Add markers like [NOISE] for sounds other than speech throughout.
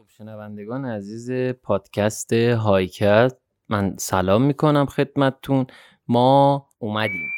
خب شنوندگان عزیز پادکست هایکت من سلام می‌کنم خدمتتون. ما اومدیم.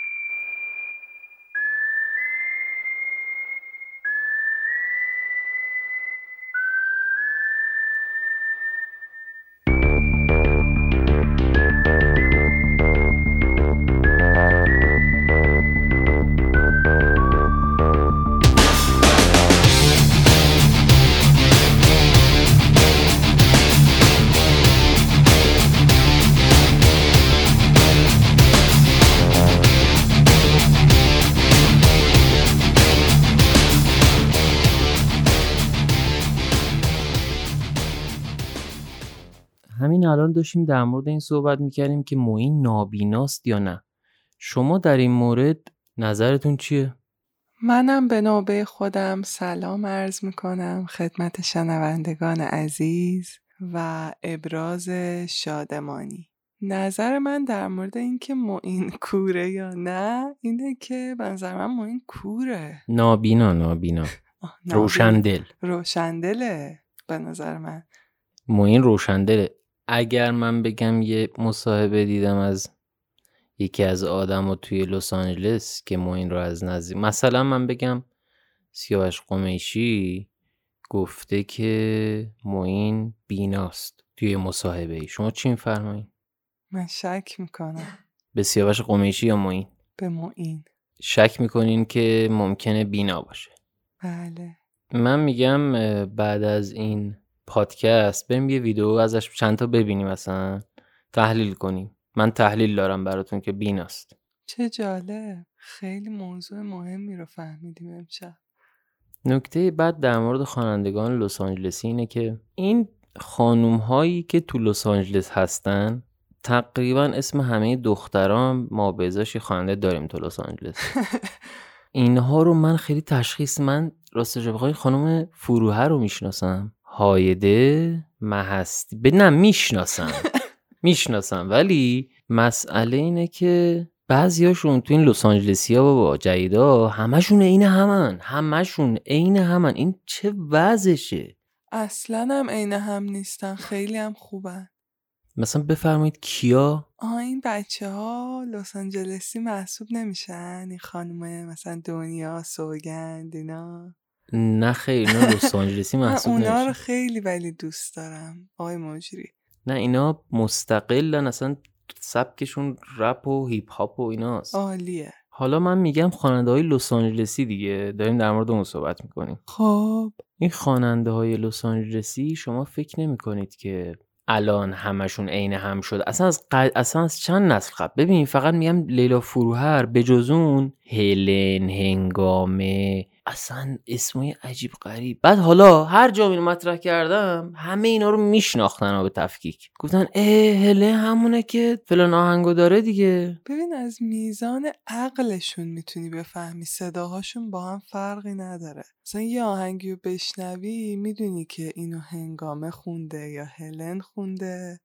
داشتیم در مورد این صحبت می‌کردیم که معین نابیناست یا نه. شما در این مورد نظرتون چیه؟ منم به نوبه خودم سلام عرض می‌کنم خدمت شنوندگان عزیز و ابراز شادمانی. نظر من در مورد اینکه معین کوره یا نه اینه که به نظر من معین کوره. نابینا [LAUGHS] نابینا. روشندل. روشندله به نظر من. معین روشندله اگر من بگم یه مصاحبه دیدم از یکی از آدم توی لس آنجلس که معین رو از نزدیک مثلا من بگم سیاوش قمیشی گفته که معین بیناست توی مصاحبه ای شما چی میفرمایید من شک می‌کنم. به سیاوش قمیشی یا معین؟ به معین. شک می‌کنین که ممکنه بینا باشه. بله. من میگم بعد از این پادکست بریم یه ویدیو ازش چند تا ببینیم مثلا تحلیل کنیم. من تحلیل دارم براتون که بیناست. چه جالب. خیلی موضوع مهمی رو فهمیدیم امشب. نکته بعد در مورد خوانندگان لس آنجلسی اینه که این خانوم هایی که تو لس آنجلس هستن تقریبا اسم همه دختران ما یه خواننده داریم تو لس آنجلس. [LAUGHS] اینها رو من خیلی تشخیص من راستش بخوای خانم فروهر رو می‌شناسم. هایده محستی به نه می‌شناسم. [LAUGHS] می‌شناسم. ولی مسئله اینه که بعضیاشون تو این لس آنجلسی ها بابا جدیدا همشون عین همن. همشون عین همن. این چه وضعشه؟ اصلا هم عین هم نیستن. خیلی هم خوبن. مثلا بفرمایید کیا؟ آه این بچه ها لس آنجلسی محسوب نمیشن. این خانم مثلا دنیا سوگند اینا. نه خیر اینا لس [LAUGHS] آنجلسی محسوب اونا رو خیلی ولی دوست دارم آقای مجری. نه اینا مستقلن اصلا سبکشون رپ و هیپ هاپ و ایناست. عالیه. حالا من میگم خواننده های لس آنجلسی دیگه داریم در مورد اون صحبت می‌کنیم. خب. این خواننده های لس آنجلسی شما فکر نمی کنید که الان همشون عین هم شد اصلا از ق... اصلا از چند نسل قبل؟ ببین فقط میگم لیلا فروهر به جز اون هلن هنگامه اصلا اسمای عجیب غریب. بعد حالا هر جا اینو مطرح کردم همه اینا رو میشناختن به تفکیک. گفتن اه هلن همونه که فلان آهنگو داره دیگه. ببین از میزان عقلشون می‌تونی بفهمی صداهاشون با هم فرقی نداره. مثلا یه آهنگی رو بشنوی می‌دونی که اینو هنگامه خونده یا هلن خونده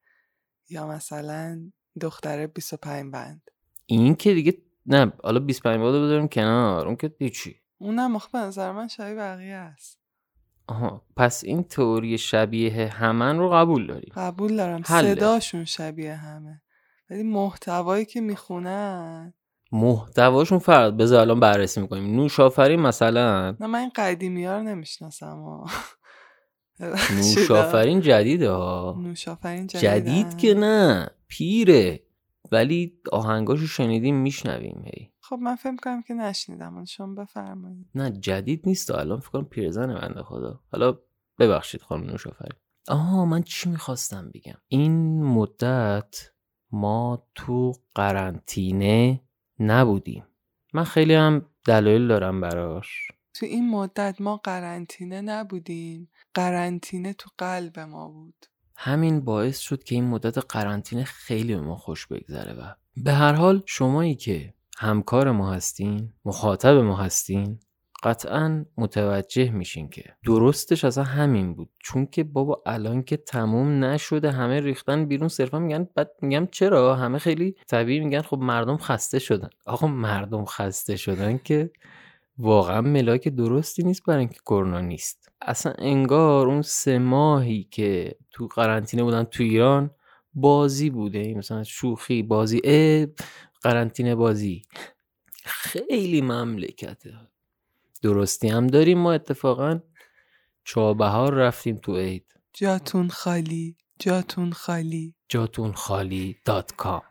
یا مثلا دختره 25 بند. این که دیگه نه حالا 25 بادا بذاریم کنار اون که هیچی. اونم آخه به نظر من شبیه بقیه است. آها پس این تئوری شبیه همن رو قبول داریم. قبول دارم. حله. صداشون شبیه همه. ولی محتوایی که می‌خونن. محتواشون فرق بذار الان بررسی می‌کنیم. نوش آفرین مثلا. نه من این قدیمی ها رو نمی‌شناسم. [LAUGHS] نوش آفرین جدیده ها. نوش آفرین جدید که نه پیره. ولی آهنگاشو شنیدیم میشنویم هی. خب من فکر کنم که نشنیدم. حالا شما بفرمایید. نه جدید نیست. الان فکر کنم پیرزنه بنده خدا. حالا ببخشید خانم نوش آفرین آها من چی می‌خواستم بگم؟ این مدت ما تو قرنطینه نبودیم. من خیلی هم دلایل دارم براش. تو این مدت ما قرنطینه نبودیم. قرنطینه تو قلب ما بود. همین باعث شد که این مدت قرنطینه خیلی به ما خوش بگذره و به هر حال شمایی که همکار ما هستین مخاطب ما هستین قطعا متوجه میشین که درستش اصلا همین بود. چون که بابا الان که تموم نشده همه ریختن بیرون صرفا میگن بعد میگم چرا؟ همه خیلی طبیعی میگن خب مردم خسته شدن. آقا مردم خسته شدن که واقعا ملاک درستی نیست برای اینکه کرونا نیست. اصلا انگار اون سه ماهی که تو قرنطینه بودن تو ایران بازی بوده. مثلا شوخی بازی قرنطینه بازی. خیلی مملکته. درستی هم داریم ما اتفاقا. چابهار رفتیم تو عید. جاتون خالی جاتون خالی. جاتون خالی دات کام.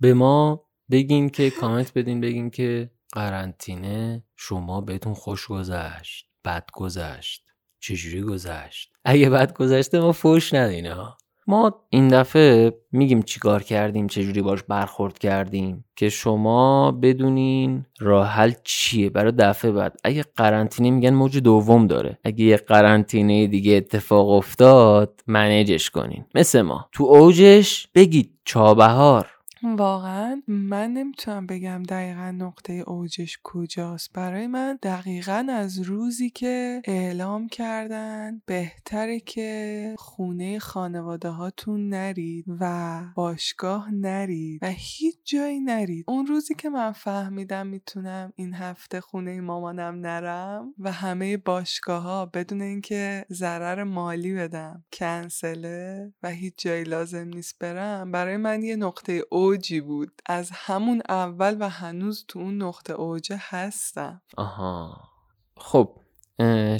به ما بگین که کامنت بدین بگین که قرنطینه شما بهتون خوش گذشت بد گذشت چجوری گذشت؟ اگه بد گذشته ما فوش ندین ها. ما این دفعه میگیم چیکار کردیم چجوری باش برخورد کردیم که شما بدونین راه حل چیه برای دفعه بعد. اگه قرنطینه میگن موج دوم داره. اگه یه قرنطینه دیگه اتفاق افتاد منیجش کنین. مثل ما. تو اوجش بگید چابهار. واقعا من نمی‌تونم بگم دقیقا نقطه اوجش کجاست. برای من دقیقا از روزی که اعلام کردن بهتره که خونه خانواده هاتون نرید و باشگاه نرید و هیچ جایی نرید. اون روزی که من فهمیدم می‌تونم این هفته خونه مامانم نرم و همه باشگاه ها بدون اینکه ضرر مالی بدم کنسله و هیچ جایی لازم نیست برم برای من یه نقطه اوج اوجی بود. از همون اول و هنوز تو اون نقطه اوجه هستم. آها. خب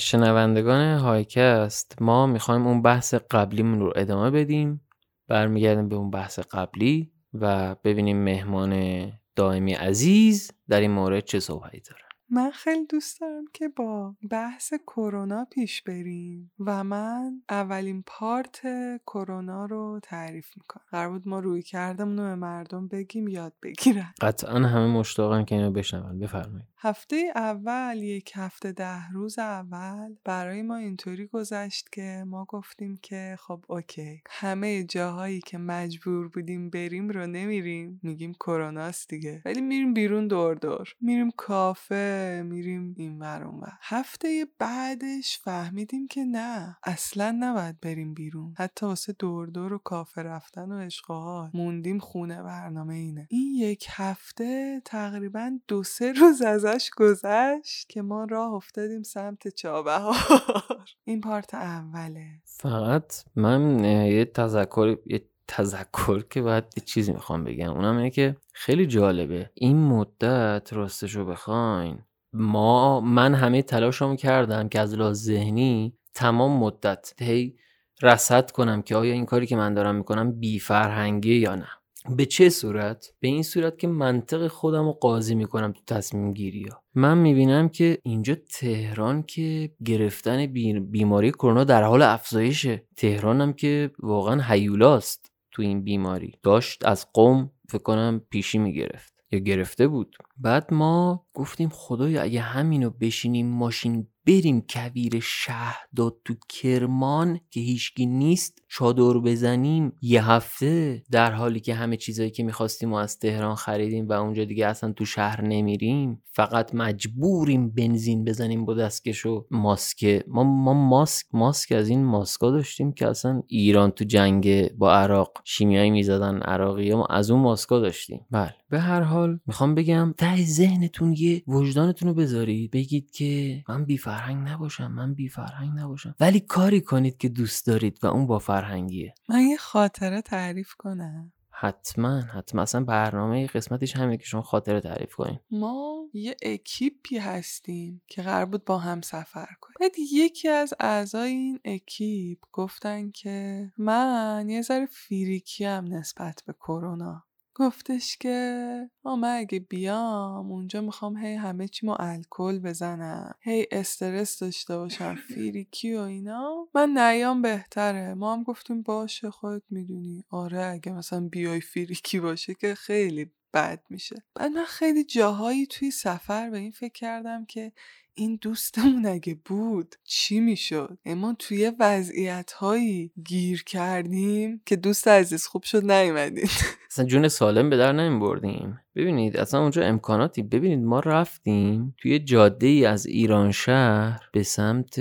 شنوندگان هایکست ما می‌خوایم اون بحث قبلیمون رو ادامه بدیم. برمیگردیم به اون بحث قبلی و ببینیم مهمان دائمی عزیز در این مورد چه صحبتی داره. من خیلی دوست دارم که با بحث کرونا پیش بریم و من اولین پارت کرونا رو تعریف می‌کنم. قرار بود ما روی کردمون رو به مردم بگیم یاد بگیرن. قطعا همه مشتاقن که اینو بشنون. بفرمایید. هفته اول یک هفته ده روز اول برای ما اینطوری گذشت که ما گفتیم که خب اوکی. همه جاهایی که مجبور بودیم بریم رو نمیریم. میگیم کروناست دیگه. ولی میریم بیرون دور دور. میریم کافه میریم این اون هفته بعدش فهمیدیم که نه اصلا نباید بریم بیرون. حتی واسه دور دور و کافه رفتن و اشغال موندیم خونه برنامه اینه. این یک هفته تقریبا دو سه روز از ازش گذشت که ما راه افتادیم سمت چابهار. [LAUGHS] این پارت اوله. فقط من یه تذکر یه تذکر که باید یه چیزی می‌خوام بگم. اونم اینه که خیلی جالبه. این مدت راستشو بخواین. ما من همه تلاشمو کردم که از لحاظ ذهنی تمام مدت هی رصد کنم که آیا این کاری که من دارم می‌کنم بی فرهنگی یا نه به چه صورت؟ به این صورت که منطق خودم رو قاضی می‌کنم تو تصمیم گیری ها. من می‌بینم که اینجا تهران که گرفتن بیماری کرونا در حال افزایشه تهرانم که واقعا هیولاست تو این بیماری داشت از قوم فکر کنم پیشی می‌گرفت یا گرفته بود. بعد ما گفتیم خدایا اگه همینو بشینیم ماشین بریم کویر شهر داد تو کرمان که هیچکی نیست چادر بزنیم یه هفته. در حالی که همه چیزایی که می‌خواستیم و از تهران خریدیم و اونجا دیگه اصلا تو شهر نمیریم فقط مجبوریم بنزین بزنیم با دستکش و ماسک. ما, ما ماسک ماسک از این ماسکا داشتیم که اصلا ایران تو جنگ با عراق شیمیایی می‌زدن عراقی ما از اون ماسکا داشتیم. بله. به هر حال می‌خوام بگم ته ذهنتون یه وجدانتون رو بذارید. بگید که من بی فرهنگ نباشم من بی فرهنگ نباشم. ولی کاری کنید که دوست دارید و اون با فرهنگیه. من یه خاطره تعریف کنم. حتما حتما. اصلا برنامه قسمتش همینه که شما خاطره تعریف کنید ما یه اکیپی هستیم که قرار بود با هم سفر کنیم. بعد یکی از اعضای این اکیپ گفتن که من یه ذره freaky م نسبت به کرونا. گفتش که من اگه بیام اونجا می‌خوام هی همه چی ما الکل بزنم. هی استرس داشته باشم فیریکی و اینا. من نیام بهتره. ما هم گفتیم باشه خودت می‌دونی. آره اگه مثلا بیای فیریکی باشه که خیلی بد میشه. من خیلی جاهایی توی سفر به این فکر کردم که این دوستمون اگه بود چی می‌شد؟ ما توی وضعیت هایی گیر کردیم که دوست عزیز خوب شد نیومدین. [LAUGHS] اصلا جون سالم به در نمی بردیم ببینید اصلا اونجا امکاناتی ببینید ما رفتیم توی جاده ای از ایران شهر به سمت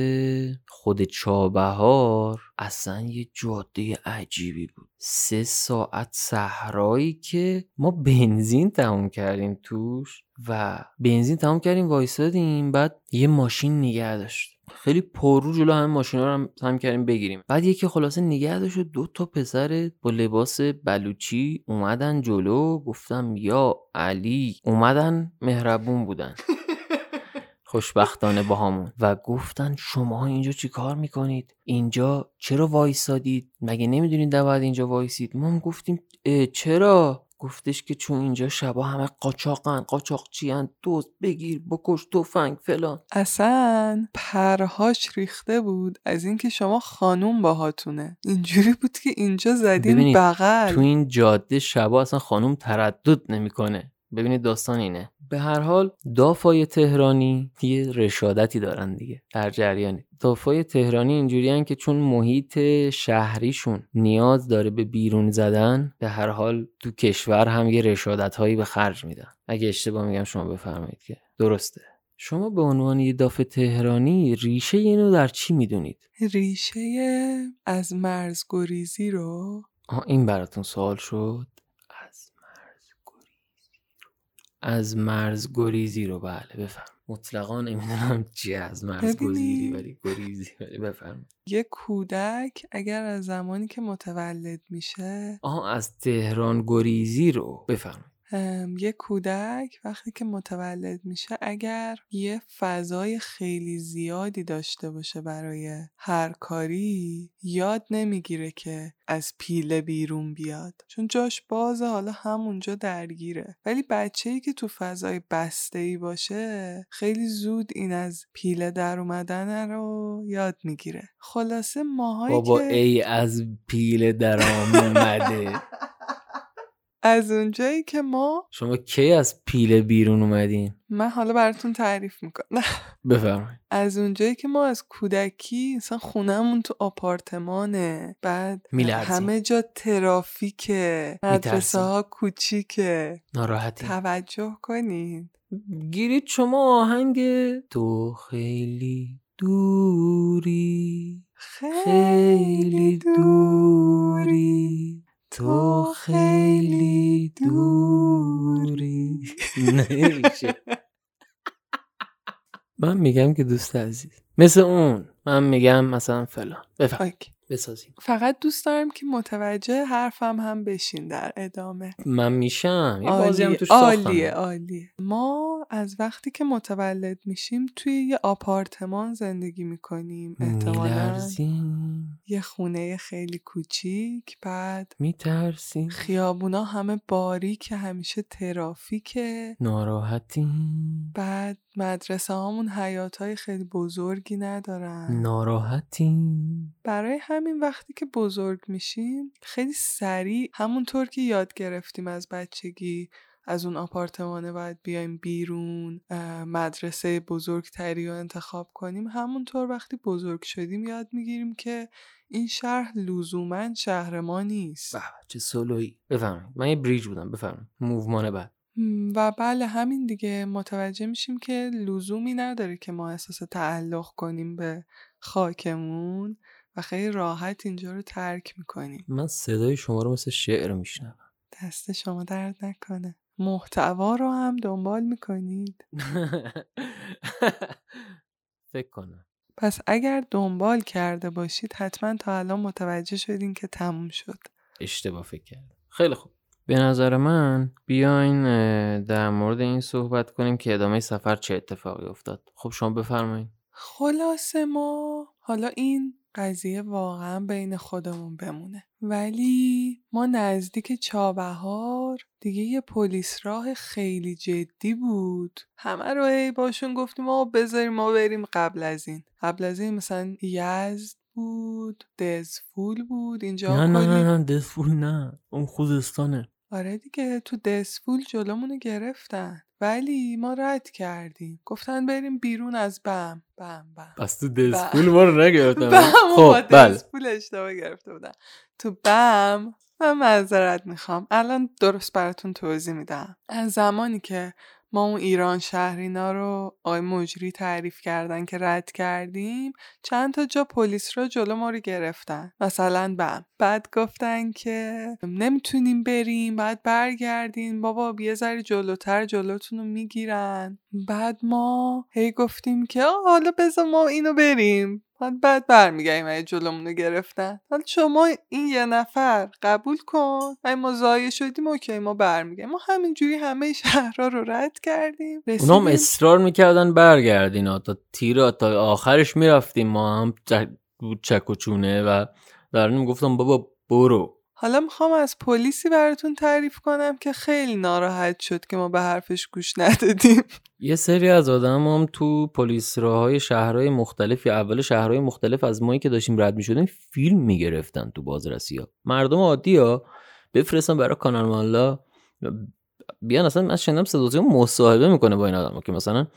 خود چابهار. اصلا یه جاده عجیبی بود. سه ساعت صحرایی که ما بنزین تموم کردیم توش و بنزین تموم کردیم وایسادیم بعد یه ماشین نگه داشت. خیلی پررو جلو همه ماشینا رو هم سعی کردیم بگیریم. بعد یکی خلاصه نگه داشت و دو تا پسر با لباس بلوچی اومدن جلو گفتم یا علی اومدن مهربون بودن. [LAUGHS] خوشبختانه باهامون و گفتن شما اینجا چی کار می‌کنید؟ اینجا چرا وایسادید؟ مگه نمی‌دونید نباید اینجا وایسید؟ ما هم گفتیم چرا؟ گفتش که چون اینجا شبا همه قاچاقن. قاچاقچیان دوست بگیر بکش تفنگ فلان. اصلا پرهاش ریخته بود از اینکه شما خانوم باهاتونه. اینجوری بود که اینجا زدین بغل. تو این جاده شبا اصلا خانوم تردد نمی‌کنه. ببینید داستان اینه. به هر حال دافای تهرانی یه رشادتی دارن دیگه در جریانی. دافای تهرانی اینجوری که چون محیط شهریشون نیاز داره به بیرون زدن به هر حال تو کشور هم یه رشادت هایی به خرج میدن. اگه اشتباه میگم شما بفرمایید که. درسته. شما به عنوان یه دافه تهرانی ریشه اینو در چی می‌دونید؟ ریشه از مرز گریزی رو؟ آه این براتون سوال شد. از مرز گریزی رو بله بفهم. مطلقا نمی‌دونم چی از مرز گریزی ولی گریزی ولی بفهم. یه کودک اگر از زمانی که متولد میشه آها از تهران گریزی رو بفهم. یه کودک وقتی که متولد میشه اگر یه فضای خیلی زیادی داشته باشه برای هر کاری یاد نمی‌گیره که از پیله بیرون بیاد. چون جاش بازه حالا همونجا درگیره. ولی بچه ای که تو فضای بسته ای باشه خیلی زود این از پیله در اومدن رو یاد می‌گیره. خلاصه ماهایی بابا ای از پیله در آمده. [LAUGHS] از اونجایی که ما شما کی از پیله بیرون اومدین؟ من حالا براتون تعریف می‌کنم. [LAUGHS] بفرمایید. از اونجایی که ما از کودکی مثلا خونهمون تو آپارتمانه بعد میلرزی. همه جا ترافیکه مدرسه ها کوچیکه. ناراحتی توجه کنین. گیرید شما آهنگ تو خیلی دوری. خیلی دوری. تو خیلی دوری. [LAUGHS] نمیشه. من میگم که دوست عزیز. مثل اون. من میگم مثلا فلان. بفهم. بسازیم. فقط دوست دارم که متوجه حرفم هم بشین در ادامه. من میشم. یه بازی هم توش عالیه عالیه. ما از وقتی که متولد میشیم توی یه آپارتمان زندگی می‌کنیم. احتمالا یه خونه خیلی کوچیک بعد میترسیم. خیابونا همه باریک همیشه ترافیکه. ناراحتیم. بعد مدرسه هامون حیات های خیلی بزرگی ندارن. ناراحتیم. برای همین وقتی که بزرگ میشیم خیلی سریع همونطور که یاد گرفتیم از بچگی از اون آپارتمانه باید بیایم بیرون مدرسه بزرگتری رو انتخاب کنیم. همونطور وقتی بزرگ شدیم یاد می‌گیریم که این شهر لزوما شهر ما نیست. چه سولویی بفرمایید. من یه بریج بودم. بفرمایید. موومان بعد. و بله همین دیگه. متوجه میشیم که لزومی نداره که ما احساس تعلق کنیم به خاکمون و خیلی راحت اینجا رو ترک می‌کنیم. من صدای شما رو مثل شعر میشنم دست شما درد نکنه. محتوا رو هم دنبال می‌کنید. [LAUGHS] فکر کنم. پس اگر دنبال کرده باشید حتما تا الان متوجه شدین که تموم شد. اشتباه فکر کرد خیلی خوب. به نظر من بیاین در مورد این صحبت کنیم که ادامه سفر چه اتفاقی افتاد. خب شما بفرمایید خلاصه ما حالا این قضیه واقعا بین خودمون بمونه. ولی ما نزدیک چابهار دیگه یه پلیس راه خیلی جدی بود. همه رو ای باشون گفتیم ما بذاریم ما بریم قبل از این. قبل از این مثلا یزد بود دزفول بود اینجا نه نه نه نه دزفول نه. اون خوزستانه. آره دیگه تو دسفول جلومونو گرفتن. ولی ما رد کردیم. گفتن بریم بیرون از بم بم بم. پس تو دسفول ما رو [LAUGHS] نگرفتن. خب بله. دسفول اشتباه گرفته بودن. تو بم من معذرت می‌خوام. الان درست براتون توضیح میدم. از زمانی که ما اون ایران شهرینا رو آقای مجری تعریف کردن که رد کردیم چند تا جا پلیس رو جلو ما رو گرفتن. مثلا بم بعد گفتن که نمی‌تونیم بریم بعد برگردین. بابا یه ذره جلوتر جلوتون رو می‌گیرن. بعد ما هی گفتیم که حالا بذار ما اینو بریم. بعد برمیگردیم اگه جلومونو گرفتن. حالا شما این یه نفر قبول کن. اگه ما زایه شدیم اوکی ما برمیگردیم. ما همینجوری همه شهرها رو رد کردیم. اونام اصرار می‌کردن برگردین. تا تیر تا آخرش می‌رفتیم. ما هم چک و چونه و در گفتم بابا برو. حالا می‌خوام از پلیسی براتون تعریف کنم که خیلی ناراحت شد که ما به حرفش گوش ندادیم. یه سری از آدم هم تو پلیس راهای شهرهای مختلف یا اول شهرهای مختلف از مایی که داشتیم رد می‌شدیم فیلم می‌گرفتن تو بازرسی ها. مردم عادی ها بفرستن برای کانال مالا بیان اصلا من شنیدم صدا مصاحبه می‌کنه با این آدم که مثلا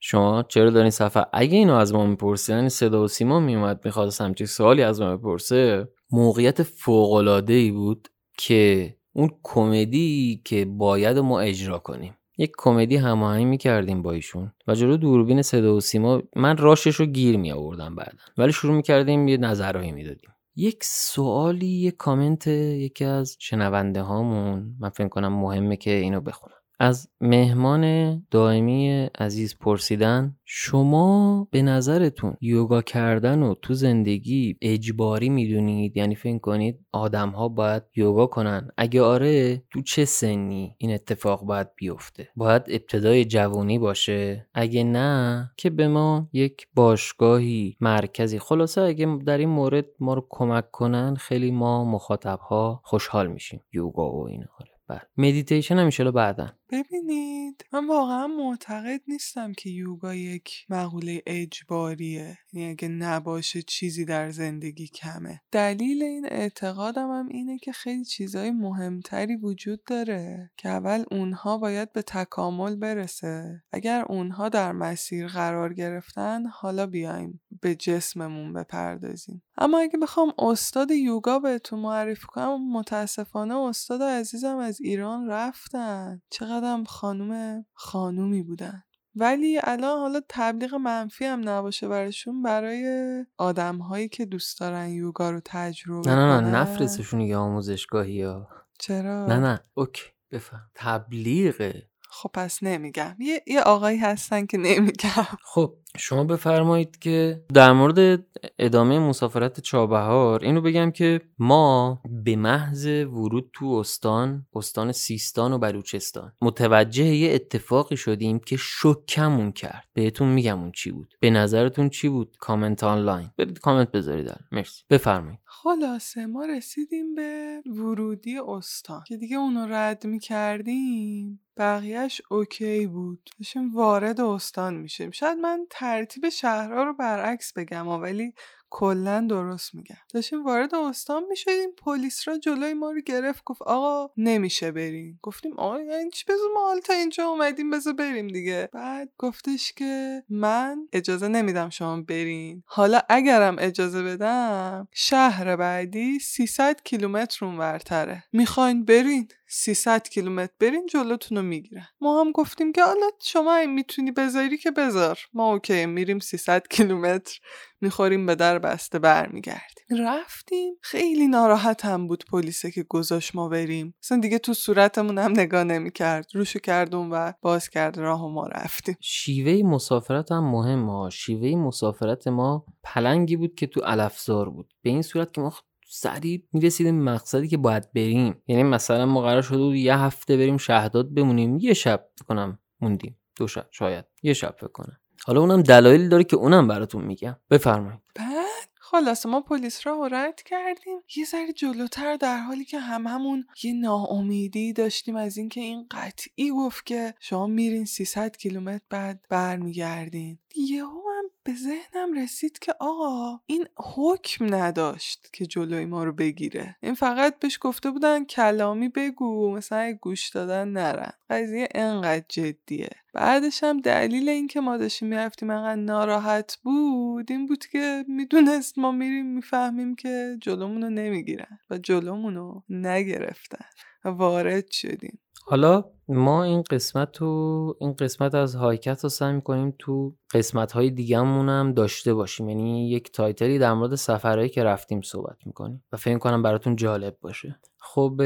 شما چرا دارین صفحه؟ اگه اینو از ما میپرسیدن یعنی صدا و سیما میومد می‌خواست همچین سوالی از ما بپرسه موقعیت فوق ای بود که اون کمدی که باید ما اجرا کنیم. یک کمدی هماهنگ می‌کردیم با ایشون و جلو دوربین صدا و سیما من راشش رو گیر می آوردم بعدا. ولی شروع می‌کردیم یه نظرهایی می‌دادیم. یک سوالی یک کامنت یکی از شنونده هامون من فکر کنم مهمه که اینو بخونم. از مهمان دائمی عزیز پرسیدن شما به نظرتون یوگا کردن و تو زندگی اجباری می‌دونید؟ یعنی فکر کنید آدم ها باید یوگا کنن؟ اگه آره تو چه سنی این اتفاق باید بیفته؟ باید ابتدای جوانی باشه؟ اگه نه که به ما یک باشگاهی مرکزی خلاصه اگه در این مورد ما رو کمک کنن خیلی ما مخاطب ها خوشحال میشیم. یوگا و آره بله. مدیتیشن هم بعدا ببینید من واقعا معتقد نیستم که یوگا یک مقوله اجباریه. یعنی اگه نباشه چیزی در زندگی کمه. دلیل این اعتقادم هم اینه که خیلی چیزای مهمتری وجود داره که اول اونها باید به تکامل برسه. اگر اونها در مسیر قرار گرفتن حالا بیایم. به جسممون بپردازیم. اما اگه بخوام استاد یوگا بهتون معرفی کنم متاسفانه استاد عزیزم از ایران رفتن. چقدرم خانوم خانومی بودن. ولی الان حالا تبلیغ منفی هم نباشه براشون برای آدم هایی که دوست دارن یوگا رو تجربه نه نه نه نفرستشون یه آموزشگاهی ها چرا؟ نه نه اوکی بفهم. تبلیغه. خب پس نمیگم. یه, یه آقایی هستن که نمیگم. خب شما بفرمایید که در مورد ادامه مسافرت چابهار اینو بگم که ما به محض ورود تو استان استان سیستان و بلوچستان متوجه یه اتفاقی شدیم که شکمون کرد. بهتون میگم اون چی بود. به نظرتون چی بود؟ کامنت آنلاین. برید کامنت بذارید مرسی. بفرمایید. خلاصه ما رسیدیم به ورودی استان که دیگه اونو رد می‌کردیم. بقیهش اوکی بود. داشتیم وارد استان میشیم شاید من ترتیب شهرها رو برعکس بگم ولی کلا درست میگم. داشتیم وارد استان می‌شدیم پلیس را جلوی ما رو گرفت گفت آقا نمیشه بریم. گفتیم آقا یعنی چی؟ بذار ما حالا تا اینجا اومدیم بذار بریم دیگه. بعد گفتش که من اجازه نمیدم شما برین. حالا اگرم اجازه بدم شهر بعدی 300 کیلومتر اونورتره. می‌خواین برین؟ 300 کیلومتر. برین جلوتون رو می‌گیرن. ما هم گفتیم که حالا شما این می‌تونی بذاری که بذار. ما اوکی میریم 300 کیلومتر. می‌خوریم به در بسته برمیگردیم. رفتیم. خیلی ناراحت هم بود پلیسه که گذاشت ما بریم. اصلا دیگه تو صورتمون هم نگاه نمی‌کرد. روشو کردون و باز کرد راه ما رفتیم. شیوه مسافرت هم مهمه شیوه مسافرت ما پلنگی بود که تو الافزار بود. به این صورت که ما سریع می‌رسیدیم مقصدی که باید بریم. یعنی مثلا ما قرار شده بود یه هفته بریم شهداد بمونیم یه شب کنم موندیم. دو شب شاید. یه شب فکر کنم. حالا اونم دلایلی داره که اونم براتون میگم. بفرمایید. بعد خلاصه ما پلیس را رد کردیم. یه ذره جلوتر در حالی که هم همون یه ناامیدی داشتیم از اینکه این قطعی گفت که شما میرین 300 کیلومتر بعد برمیگردین. یهو به ذهنم رسید که آقا این حکم نداشت که جلوی ما رو بگیره. این فقط بهش گفته بودن کلامی بگو مثلا گوش دادن نرن. قضیه انقدر جدیه. بعدش هم دلیل اینکه ما داشتیم می‌رفتیم انقدر ناراحت بود این بود که می‌دونست ما میریم می‌فهمیم که جلومون رو نمی‌گیرن و جلومون رو نگرفتن. وارد شدیم. حالا ما این قسمت رو این قسمت از Hikecast رو سعی می‌کنیم تو قسمت های دیگه هم داشته باشیم. یعنی یک title ی در مورد سفرهایی که رفتیم صحبت می‌کنیم و فکر کنم براتون جالب باشه. خب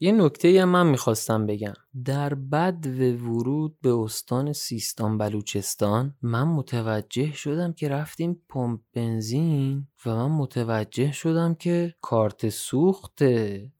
یه نکته هم من می‌خواستم بگم. در بدو ورود به استان سیستان بلوچستان من متوجه شدم که رفتیم پمپ بنزین و من متوجه شدم که کارت سوخت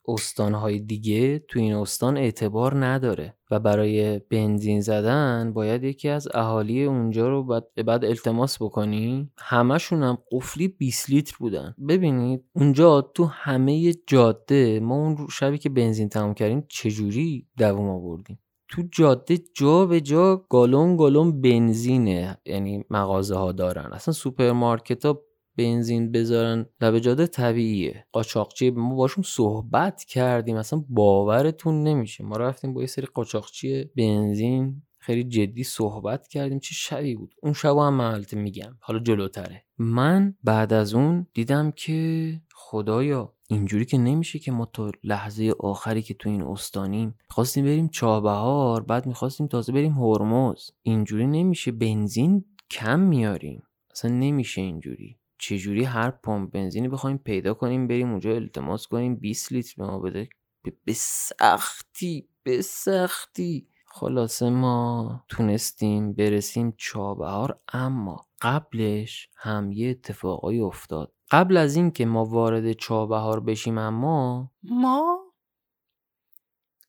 استانهای دیگه تو این استان اعتبار نداره. و برای بنزین زدن باید یکی از اهالی اونجا رو بعد, بعد التماس بکنی. همشون هم قفلی 20 لیتر بودن. ببینید اونجا تو همه جاده ما اون شبی که بنزین تمام کردیم چجوری دووم آوردیم؟ تو جاده جا به جا گالون گالون بنزینه یعنی مغازه ها دارن. اصلا سوپرمارکت ها بنزین بذارن. لب جاده طبیعیه. قاچاقچی ما باشون صحبت کردیم. اصلا باورتون نمیشه. ما رفتیم با یه سری قاچاقچی بنزین. خیلی جدی صحبت کردیم. چه شبی بود؟ اون شب هم من میگم. حالا جلوتره. من بعد از اون دیدم که خدایا اینجوری که نمیشه که ما تا لحظه آخری که تو این استانیم خواستیم بریم چابهار بعد می‌خواستیم تازه بریم هرمز. اینجوری نمیشه. بنزین کم میاریم. اصلا نمیشه اینجوری. چجوری هر پمپ بنزینی بخوایم پیدا کنیم بریم اونجا التماس کنیم 20 لیتر به ما بده؟ به سختی به سختی. خلاصه ما تونستیم برسیم چابهار اما قبلش هم یه اتفاقایی افتاد. قبل از اینکه ما وارد چابهار بشیم اما ما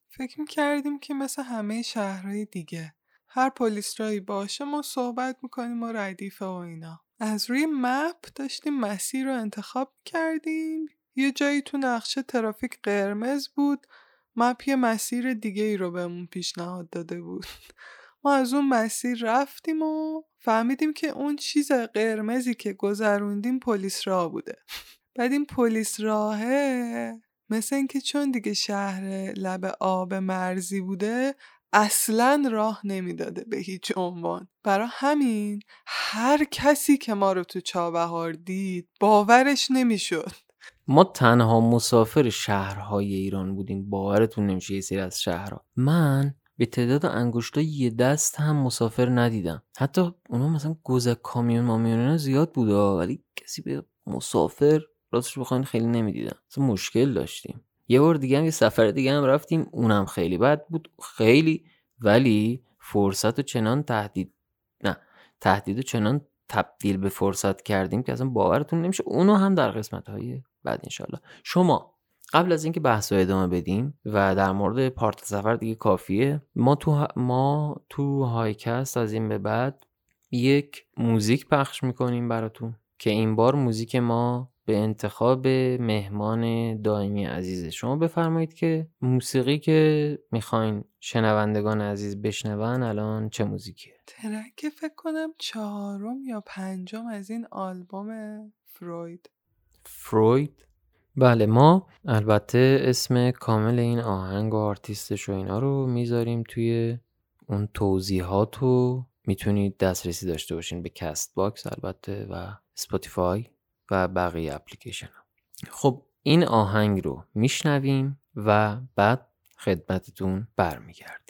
فکر کردیم که مثل همه شهرهای دیگه هر پلیس رایی باشه ما صحبت می‌کنیم و ردیفه و اینا. از روی مپ داشتیم مسیر رو انتخاب کردیم. یه جایی تو نقشه ترافیک قرمز بود. مپ یه مسیر دیگه ای رو بهمون پیشنهاد داده بود. [LAUGHS] ما از اون مسیر رفتیم و فهمیدیم که اون چیز قرمزی که گذروندیم پلیس راه بوده. [LAUGHS] بعد این پلیس راهه مثل اینکه چون دیگه شهر لب آب مرزی بوده اصلا راه نمی‌داده به هیچ عنوان. برا همین هر کسی که ما رو تو چابهار دید باورش نمی‌شد. ما تنها مسافر شهرهای ایران بودیم. باورتون نمیشه یه سری از شهرها. من به تعداد انگشتای یه دست هم مسافر ندیدم. حتی اونا مثلا گذک کامیون مامیون زیاد بوده ولی کسی به مسافر راستش بخواین خیلی نمی‌دیدم مثلا مشکل داشتیم. یه بار دیگه هم یه سفر دیگه هم رفتیم اونم خیلی بد بود. خیلی ولی فرصت و چنان تهدید نه تهدید و چنان تبدیل به فرصت کردیم که اصلا باورتون نمیشه. اونو هم در قسمت های بعد انشالله شما قبل از اینکه بحث رو ادامه بدیم و در مورد part سفر دیگه کافیه ما تو ما تو Hikecast از این به بعد یک موزیک پخش می‌کنیم براتون که این بار موزیک ما به انتخاب مهمان دائمی عزیزه. شما بفرمایید که موسیقی که می‌خواین شنوندگان عزیز بشنون الان چه موزیکیه؟ ترک فکر کنم چهارم یا پنجم از این آلبوم فروید. فروید؟ بله ما البته اسم کامل این آهنگ و آرتیستش و اینا رو می‌ذاریم توی اون توضیحات رو می‌تونید دسترسی داشته باشین به Castbox البته و Spotify و بقیه اپلیکیشن خب این آهنگ رو میشنویم و بعد خدمتتون برمیگردیم.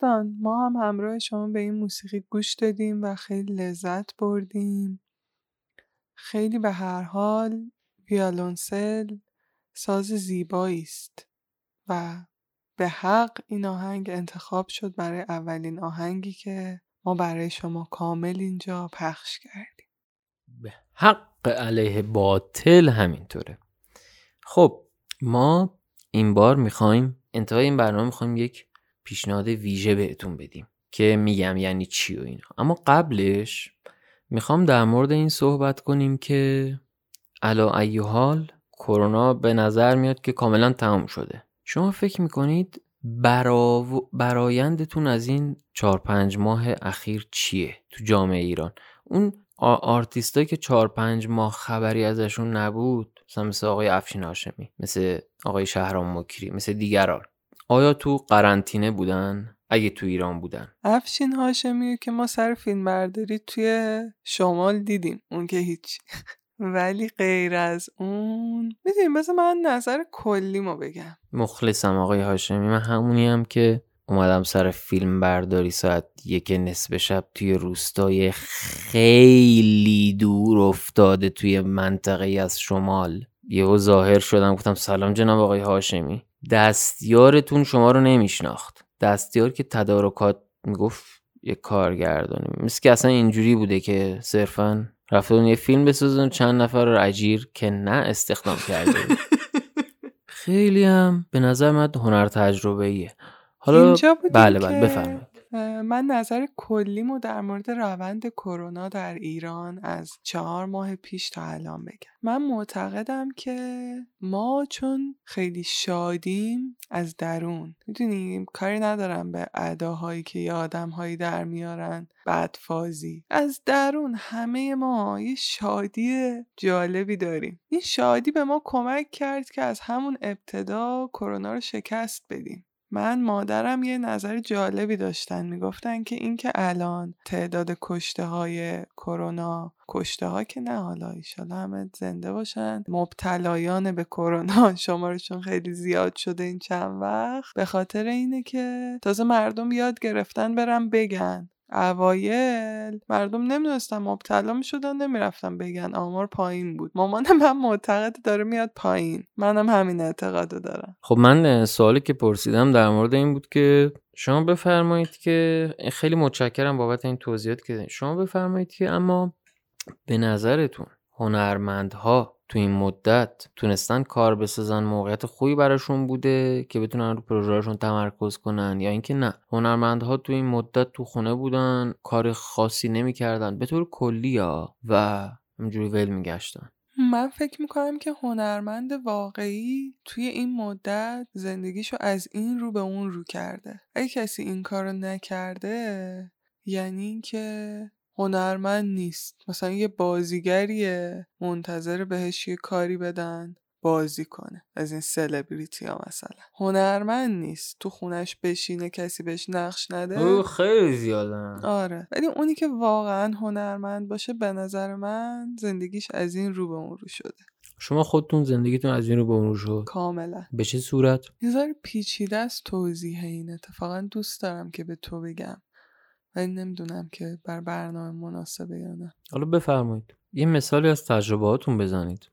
دوستان ما هم همراه شما به این موسیقی گوش دادیم و خیلی لذت بردیم. خیلی به هر حال ویالونسل ساز زیبایی است و به حق این آهنگ انتخاب شد برای اولین آهنگی که ما برای شما کامل اینجا پخش کردیم. به حق علیه باطل همینطوره. خب ما این بار می‌خوایم انتهای این برنامه می‌خوایم یک پیشنهاد ویژه بهتون بدیم که میگم یعنی چی و اینا. اما قبلش می‌خوام در مورد این صحبت کنیم که علا ای حال کرونا به نظر میاد که کاملا تمام شده. شما فکر می‌کنید براو... برایندتون از این چهار پنج ماه اخیر چیه تو جامعه ایران؟ اون آرتیستایی که چهار پنج ماه خبری ازشون نبود مثل آقای افشین هاشمی مثل آقای شهرام مکری مثل دیگران. آیا تو قرنطینه بودن؟ اگه تو ایران بودن. افشین هاشمی که ما سر فیلم برداری توی شمال دیدیم اون که هیچ. [LAUGHS] ولی غیر از اون می‌دونیم مثلا من نظر کلی ما بگم. مخلصم آقای هاشمی. من همونی هم که اومدم سر فیلم برداری ساعت یک نصف شب توی روستای خیلی دور افتاده توی منطقه از شمال. یهو ظاهر شدم گفتم سلام جناب آقای هاشمی. دستیارتون شما رو نمیشناخت. دستیار که تدارکات می‌گفت یه کارگردانی مثل که اصلا اینجوری بوده که صرفا رفتون یه فیلم بسازن چند نفر رو اجیر که نه استخدام کرده [LAUGHS] خیلی هم به نظر من هنر تجربه ایه حالا بله بله بفرمایید. من نظر کلیمو در مورد روند کرونا در ایران از چهار ماه پیش تا الان بگم. من معتقدم که ما چون خیلی شادیم از درون می‌دونیم کاری ندارم به اداهایی که یه آدمهایی در میارن بعد فازی از درون همه ما یه شادی جالبی داریم. این شادی به ما کمک کرد که از همون ابتدا کرونا رو شکست بدیم. من مادرم یه نظر جالبی داشتن می‌گفتن که اینکه الان تعداد کشته های کرونا کشته ها که نه حالا ایشالا همه زنده باشن مبتلایان به کرونا [LAUGHS] شمارشون خیلی زیاد شده این چند وقت به خاطر اینه که تازه مردم یاد گرفتن برن بگن. اوایل. مردم نمی‌دونستن مبتلا می‌شدن نمی‌رفتن بگن آمار پایین بود. مامان من معتقد داره میاد پایین. منم همین اعتقادو دارم. خب من سوالی که پرسیدم در مورد این بود که شما بفرمایید که خیلی متشکرم بابت این توضیحات که شما بفرمایید که اما به نظرتون هنرمندها تو این مدت تونستن کار بسازن موقعیت خوبی براشون بوده که بتونن رو پروژهشون تمرکز کنن یا اینکه نه هنرمندها تو این مدت تو خونه بودن کار خاصی نمی‌کردن. به طور کلی ها و همجوری ول میگشتن. من فکر می‌کنم که هنرمند واقعی توی این مدت زندگیشو از این رو به اون رو کرده. اگه کسی این کارو نکرده یعنی اینکه هنرمند نیست. مثلا یه بازیگریه منتظر بهش یه کاری بدن بازی کنه. از این سلبریتی ها مثلا. هنرمند نیست. تو خونش بشینه کسی بهش نقش نده. خیلی زیادن آره. ولی اونی که واقعا هنرمند باشه به نظر من زندگیش از این رو به اون رو شده. شما خودتون زندگیتون از این رو به اون رو شد؟ کاملا. به چه صورت؟ یه پیچیده است توضیح این اتفاقا دوست دارم که به تو بگم. ولی نمی‌دونم که بر برنامه مناسبه یا نه. حالا بفرمایید. یه مثالی از تجربهاتون بزنید.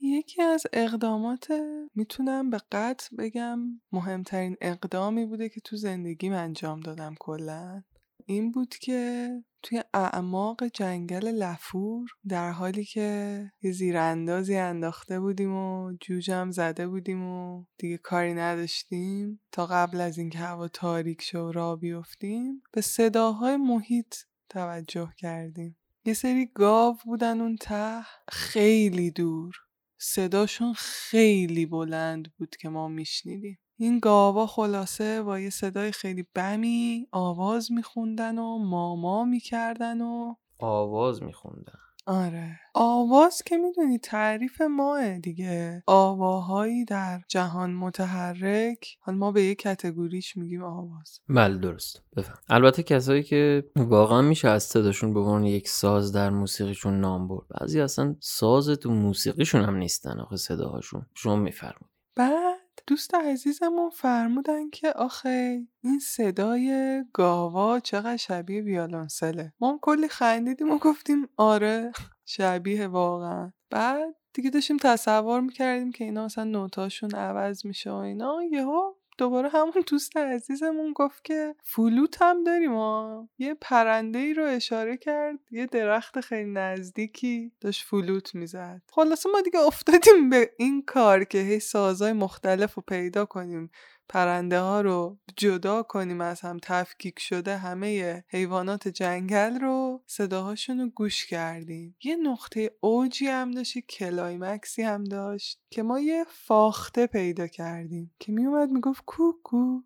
یکی از اقدامات می‌تونم به قطع بگم مهمترین اقدامی بوده که تو زندگیم انجام دادم کلا این بود که توی اعماق جنگل لفور در حالی که یه زیراندازی انداخته بودیم و جوجم زده بودیم و دیگه کاری نداشتیم تا قبل از اینکه هوا تاریک شو را بیفتیم به صداهای محیط توجه کردیم. یه سری گاو بودن اون ته خیلی دور. صداشون خیلی بلند بود که ما میشنیدیم. این گاوا خلاصه با یه صدای خیلی بمی آواز میخوندن و ماما می‌کردن و آواز میخوندن. آره. آواز که می‌دونی تعریف ماه دیگه. آواهایی در جهان متحرک. حالا ما به یه کتگوریش میگیم آواز. بله درست. بفهم. البته کسایی که واقعا میشه از صداشون به عنوان یک ساز در موسیقیشون نام برد. بعضی اصلا ساز تو موسیقیشون هم نیستن آخه صداهاشون. شما میفرمایید. بعد دوست عزیزمون فرمودن که آخه این صدای گاوا چقدر شبیه ویالونسله ما کلی خندیدیم و گفتیم آره شبیه واقعا. بعد دیگه داشتیم تصور می‌کردیم که اینا مثلا نوتاشون عوض میشه و اینا. یهو دوباره همون دوست عزیزمون گفت که فلوت هم داریم ها یه پرنده ای رو اشاره کرد یه درخت خیلی نزدیکی داشت فلوت می‌زد. خلاصه ما دیگه افتادیم به این کار که هی سازای مختلف رو پیدا کنیم. پرنده ها رو جدا کنیم از هم تفکیک شده همه حیوانات جنگل رو صداهاشون رو گوش کردیم. یه نقطه اوجی هم داشت climax ی هم داشت که ما یه فاخته پیدا کردیم که میومد می‌گفت کوکو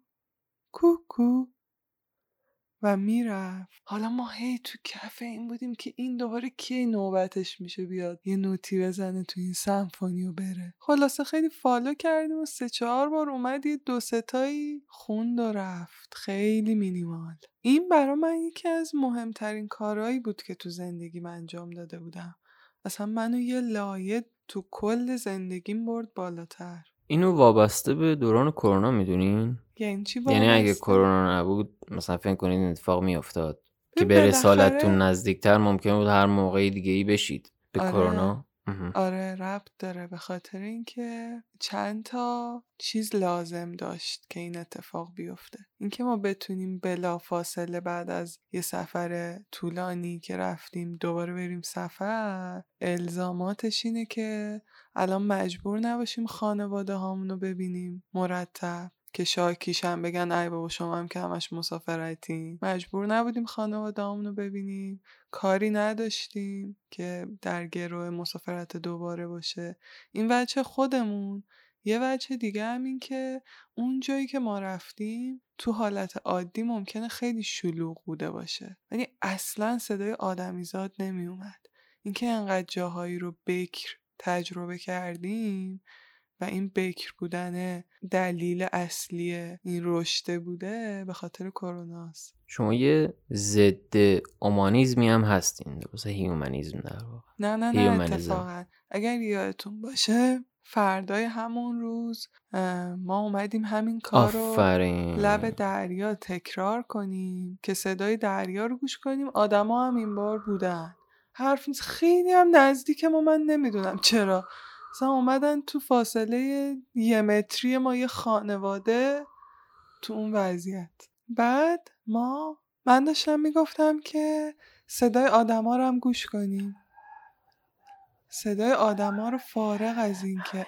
کوکو. و می‌رفت. حالا ما هی تو کف این بودیم که این دوباره کی نوبتش میشه بیاد؟ یه note ی بزنه تو این سمفونی و بره. خلاصه خیلی follow کردیم و سه چهار بار اومد یه دو سه تایی خوند و رفت. خیلی مینیمال. این برا من یکی از مهمترین کارهایی بود که تو زندگیم انجام داده بودم. اصلا منو یه لایه تو کل زندگیم برد بالاتر. اینو وابسته به دوران کرونا می‌دونین؟ یعنی چی یعنی اگه؟ کرونا نبود مثلا فکر کنید این اتفاق میافتاد که به رسالتتون نزدیکتر ممکن بود هر موقعی دیگه ای بشید به آره. کرونا. آره ربط داره به خاطر اینکه چند تا چیز لازم داشت که این اتفاق بیفته اینکه ما بتونیم بلا فاصله بعد از یه سفر طولانی که رفتیم دوباره بریم سفر الزاماتش اینه که الان مجبور نباشیم خانواده هامونو ببینیم مرتب که شاکیش هم بگن ای بابا شما هم که همش مسافرتین مجبور نبودیم خانواده رو ببینیم. کاری نداشتیم که در گروه مسافرت دوباره باشه. این بچه خودمون. یه بچه دیگه هم این که اون جایی که ما رفتیم تو حالت عادی ممکنه خیلی شلوغ بوده باشه. ولی اصلا صدای آدمیزاد نمی اومد اینکه انقدر جاهایی رو بکر تجربه کردیم و این بکر بودن دلیل اصلی این رشته بوده به خاطر کروناست. شما یه ضد اومانیزمی هم هستین واسه humanism در واقع. نه نه نه humanism. اتفاقا. اگر یادتون باشه فردای همون روز ما اومدیم همین کار رو لب دریا تکرار کنیم که صدای دریا رو گوش کنیم. آدما هم این بار بودن. حرف نیست. خیلی هم نزدیک ما من نمی‌دونم چرا. مثلا اومدن تو فاصله یه متری ما یه خانواده تو اون وضعیت. بعد ما من داشتم می‌گفتم که صدای آدما رو هم گوش کنیم. صدای آدما رو فارغ از این که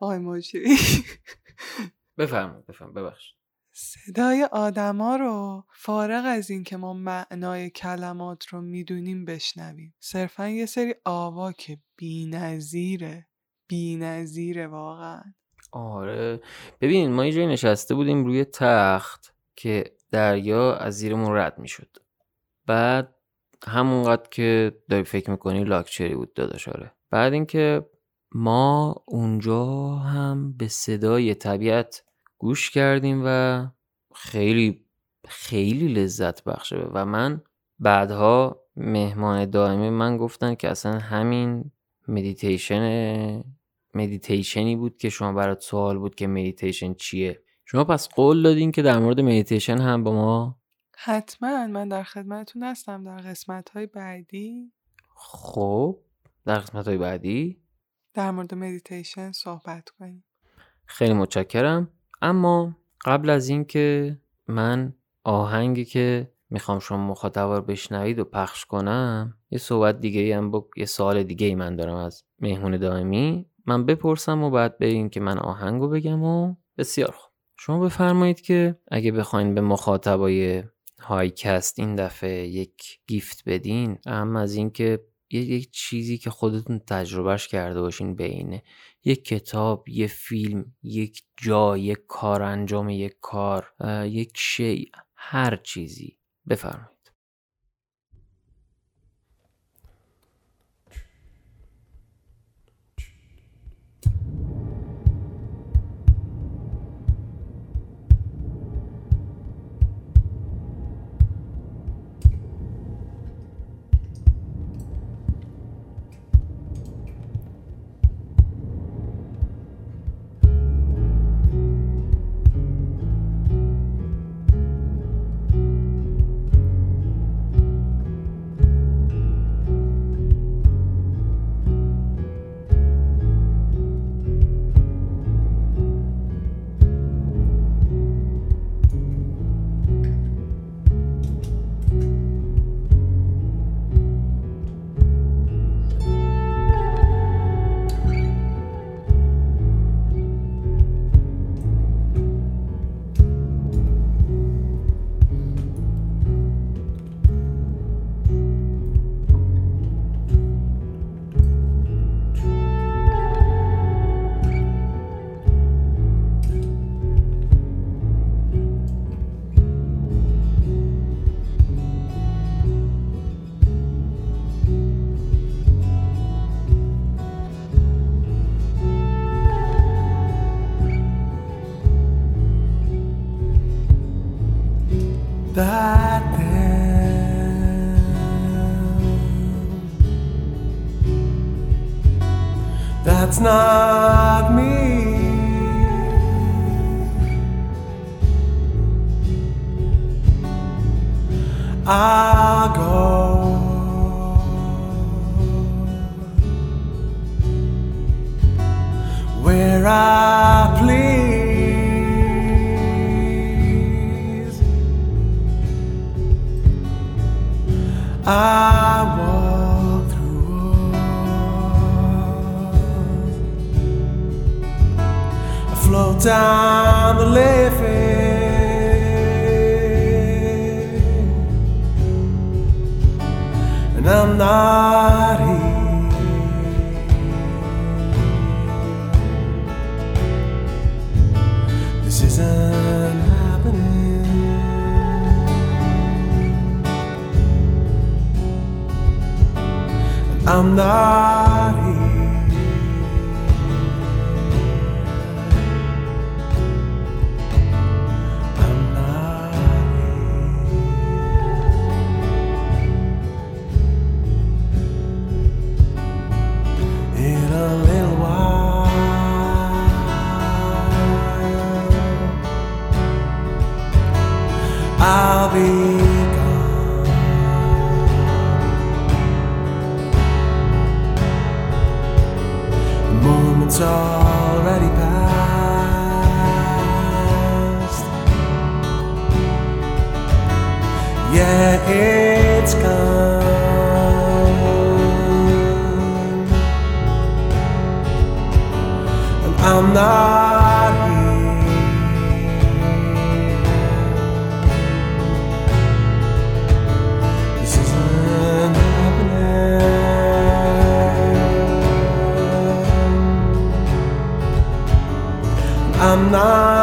آی مجری بفرمایید بفرمایید ببخشید. صدای آدما رو فارغ از این که ما معنای کلمات رو می‌دونیم بشنویم. صرفا یه سری آوا که بی نظیره بی نظیره واقعا. آره. ببین ما یه جایی نشسته بودیم روی تخت که دریا از زیرمون رد می‌شد. بعد همونقدر که داری فکر می‌کنی لاکچری بود داداش آره. بعد اینکه ما اونجا هم به صدای طبیعت گوش کردیم و خیلی خیلی لذت بخشه. و من بعدها مهمان دائمی من گفتن که اصلا همین مدیتیشن مدیتیشنی بود که شما برات سوال بود که مدیتیشن چیه. شما پس قول دادین که در مورد مدیتیشن هم با ما حتما. من در خدمتتون هستم. در قسمت های بعدی. خب. در قسمت های بعدی؟ در مورد مدیتیشن صحبت کنیم. خیلی متشکرم. اما قبل از اینکه من آهنگی که می‌خوام شما مخاطبا رو بشنوید و پخش کنم یه صحبت دیگه ای هم با... یه سوال دیگه ای من دارم از مهمون دائمی. من بپرسم و بعد بریم که من آهنگو بگم و بسیار خوب. شما بفرمایید که اگه بخواین به مخاطبای هایکست این دفعه یک gift بدین اعم از اینکه یک چیزی که خودتون تجربهش کرده باشین بینه یک کتاب یه فیلم یک جا یک کار انجام یک کار یک شی هر چیزی. بفرمایید. It's not. I'm not here. I'm not here. In a little while, I'll be already past. Yeah, it's gone. And I'm not not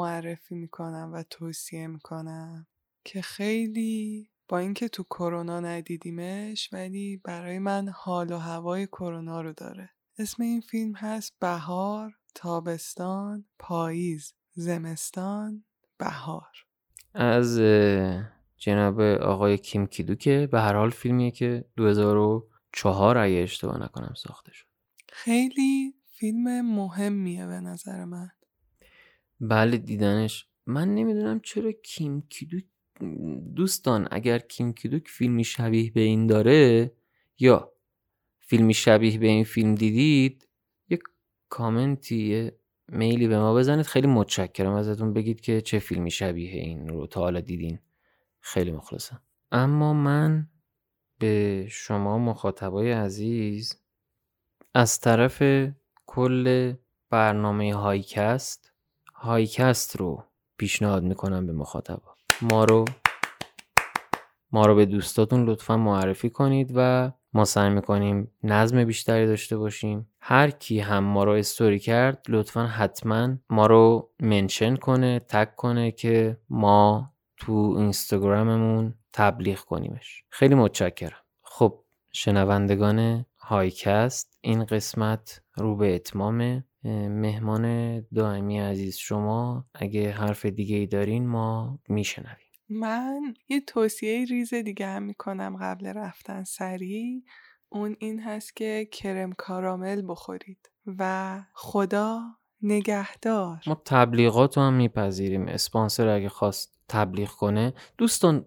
معرفی می‌کنم و توصیه می‌کنم که خیلی با اینکه تو کرونا ندیدیمش ولی برای من حال و هوای کرونا رو داره. اسم این فیلم هست بهار تابستان پاییز زمستان بهار. از جناب آقای کیم کیدو به هر حال فیلمیه که 2004 اگه اشتباه نکنم ساخته شد. خیلی فیلم مهمیه به نظر من. بله دیدنش. من نمی‌دونم چرا کیم کیدوک دوستان اگر کیم کیدوک فیلمی شبیه به این داره یا فیلمی شبیه به این فیلم دیدید یه کامنتی یه میلی به ما بزنید. خیلی متشکرم ازتون بگید که چه فیلمی شبیه این رو تا حالا دیدین. خیلی مخلصم. اما من به شما مخاطبای عزیز از طرف کل برنامه هایکست هایکست رو پیشنهاد می‌کنم به مخاطبا. ما رو ما رو به دوستاتون لطفا معرفی کنید و ما سعی می‌کنیم نظم بیشتری داشته باشیم. هر کی هم ما رو استوری کرد لطفا حتما ما رو mention کنه tag کنه که ما تو اینستاگراممون تبلیغ کنیمش. خیلی متشکرم. خب شنوندگان هایکست این قسمت رو به اتمام مهمان دائمی عزیز شما اگه حرف دیگه ای دارین ما میشنویم. من یه توصیه ریز دیگه هم می‌کنم قبل رفتن سریع اون این هست که کرم کارامل بخورید و خدا نگهدار. ما تبلیغات رو هم میپذیریم. اسپانسر اگه خواست تبلیغ کنه دوستان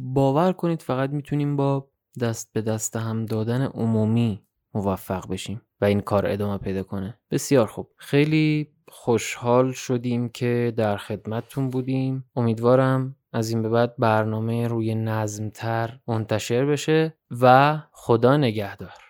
باور کنید فقط می‌تونیم با دست به دست هم دادن عمومی موفق بشیم. این کار ادامه پیدا کنه. بسیار خوب. خیلی خوشحال شدیم که در خدمتتون بودیم. امیدوارم از این به بعد برنامه روی نظمتر منتشر بشه و خدا نگهدار.